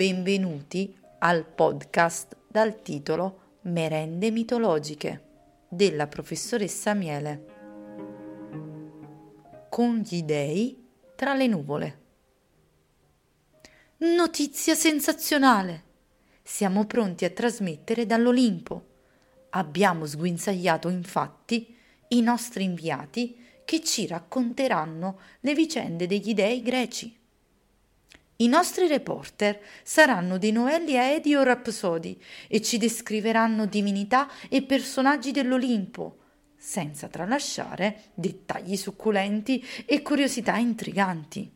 Benvenuti al podcast dal titolo Merende mitologiche della professoressa Miele. Con gli dei tra le nuvole. Notizia sensazionale! Siamo pronti a trasmettere dall'Olimpo. Abbiamo sguinzagliato infatti i nostri inviati che ci racconteranno le vicende degli dei greci. I nostri reporter saranno dei novelli aedi o rapsodi e ci descriveranno divinità e personaggi dell'Olimpo, senza tralasciare dettagli succulenti e curiosità intriganti.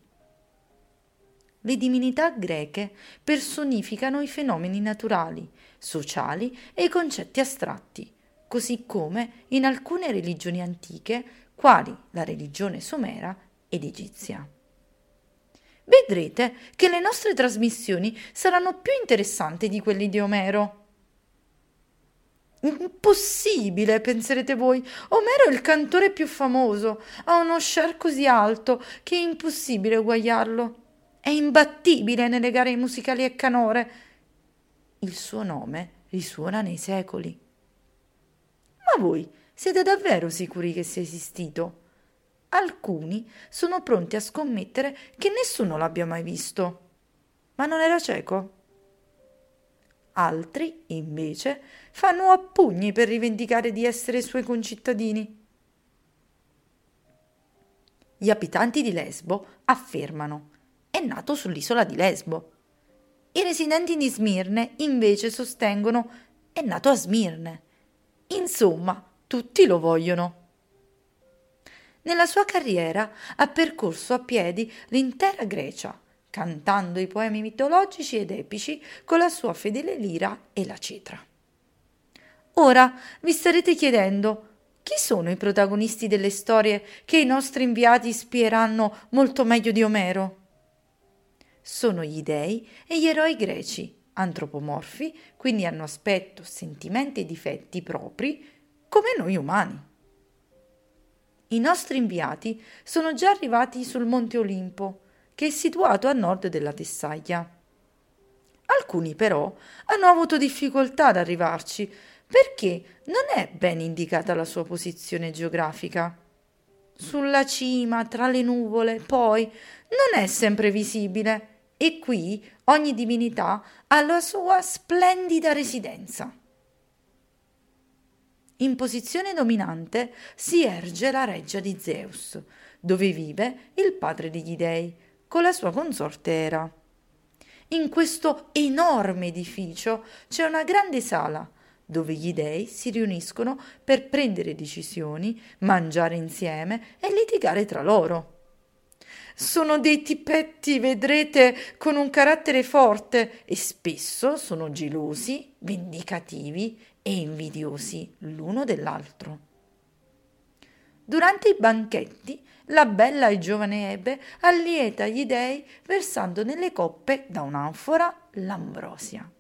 Le divinità greche personificano i fenomeni naturali, sociali e i concetti astratti, così come in alcune religioni antiche, quali la religione somera ed egizia vedrete che le nostre trasmissioni saranno più interessanti di quelle di Omero. Impossibile, penserete voi. Omero è il cantore più famoso, ha uno share così alto che è impossibile uguagliarlo. È imbattibile nelle gare musicali e canore. Il suo nome risuona nei secoli. Ma voi siete davvero sicuri che sia esistito? Alcuni sono pronti a scommettere che nessuno l'abbia mai visto. Ma non era cieco? Altri, invece, fanno a pugni per rivendicare di essere suoi concittadini. Gli abitanti di Lesbo affermano è nato sull'isola di Lesbo. I residenti di Smirne invece sostengono è nato a Smirne. Insomma, tutti lo vogliono. Nella sua carriera ha percorso a piedi l'intera Grecia, cantando i poemi mitologici ed epici con la sua fedele lira e la cetra. Ora vi starete chiedendo chi sono i protagonisti delle storie che i nostri inviati spieranno molto meglio di Omero? Sono gli dei e gli eroi greci, antropomorfi, quindi hanno aspetto, sentimenti e difetti propri come noi umani. I nostri inviati sono già arrivati sul Monte Olimpo, che è situato a nord della Tessaglia. Alcuni però hanno avuto difficoltà ad arrivarci perché non è ben indicata la sua posizione geografica. Sulla cima, tra le nuvole, poi, non è sempre visibile e qui ogni divinità ha la sua splendida residenza. In posizione dominante si erge la reggia di Zeus, dove vive il padre degli dei, con la sua consorte Era. In questo enorme edificio c'è una grande sala dove gli dei si riuniscono per prendere decisioni, mangiare insieme e litigare tra loro. Sono dei tipetti, vedrete, con un carattere forte e spesso sono gelosi, vendicativi e invidiosi l'uno dell'altro. Durante i banchetti, la bella e giovane Ebe allieta gli dei versando nelle coppe da un'anfora l'ambrosia.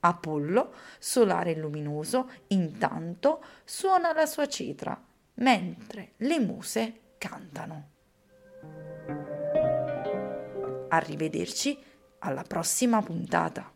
Apollo, solare e luminoso, intanto suona la sua cetra, mentre le muse cantano. Arrivederci alla prossima puntata.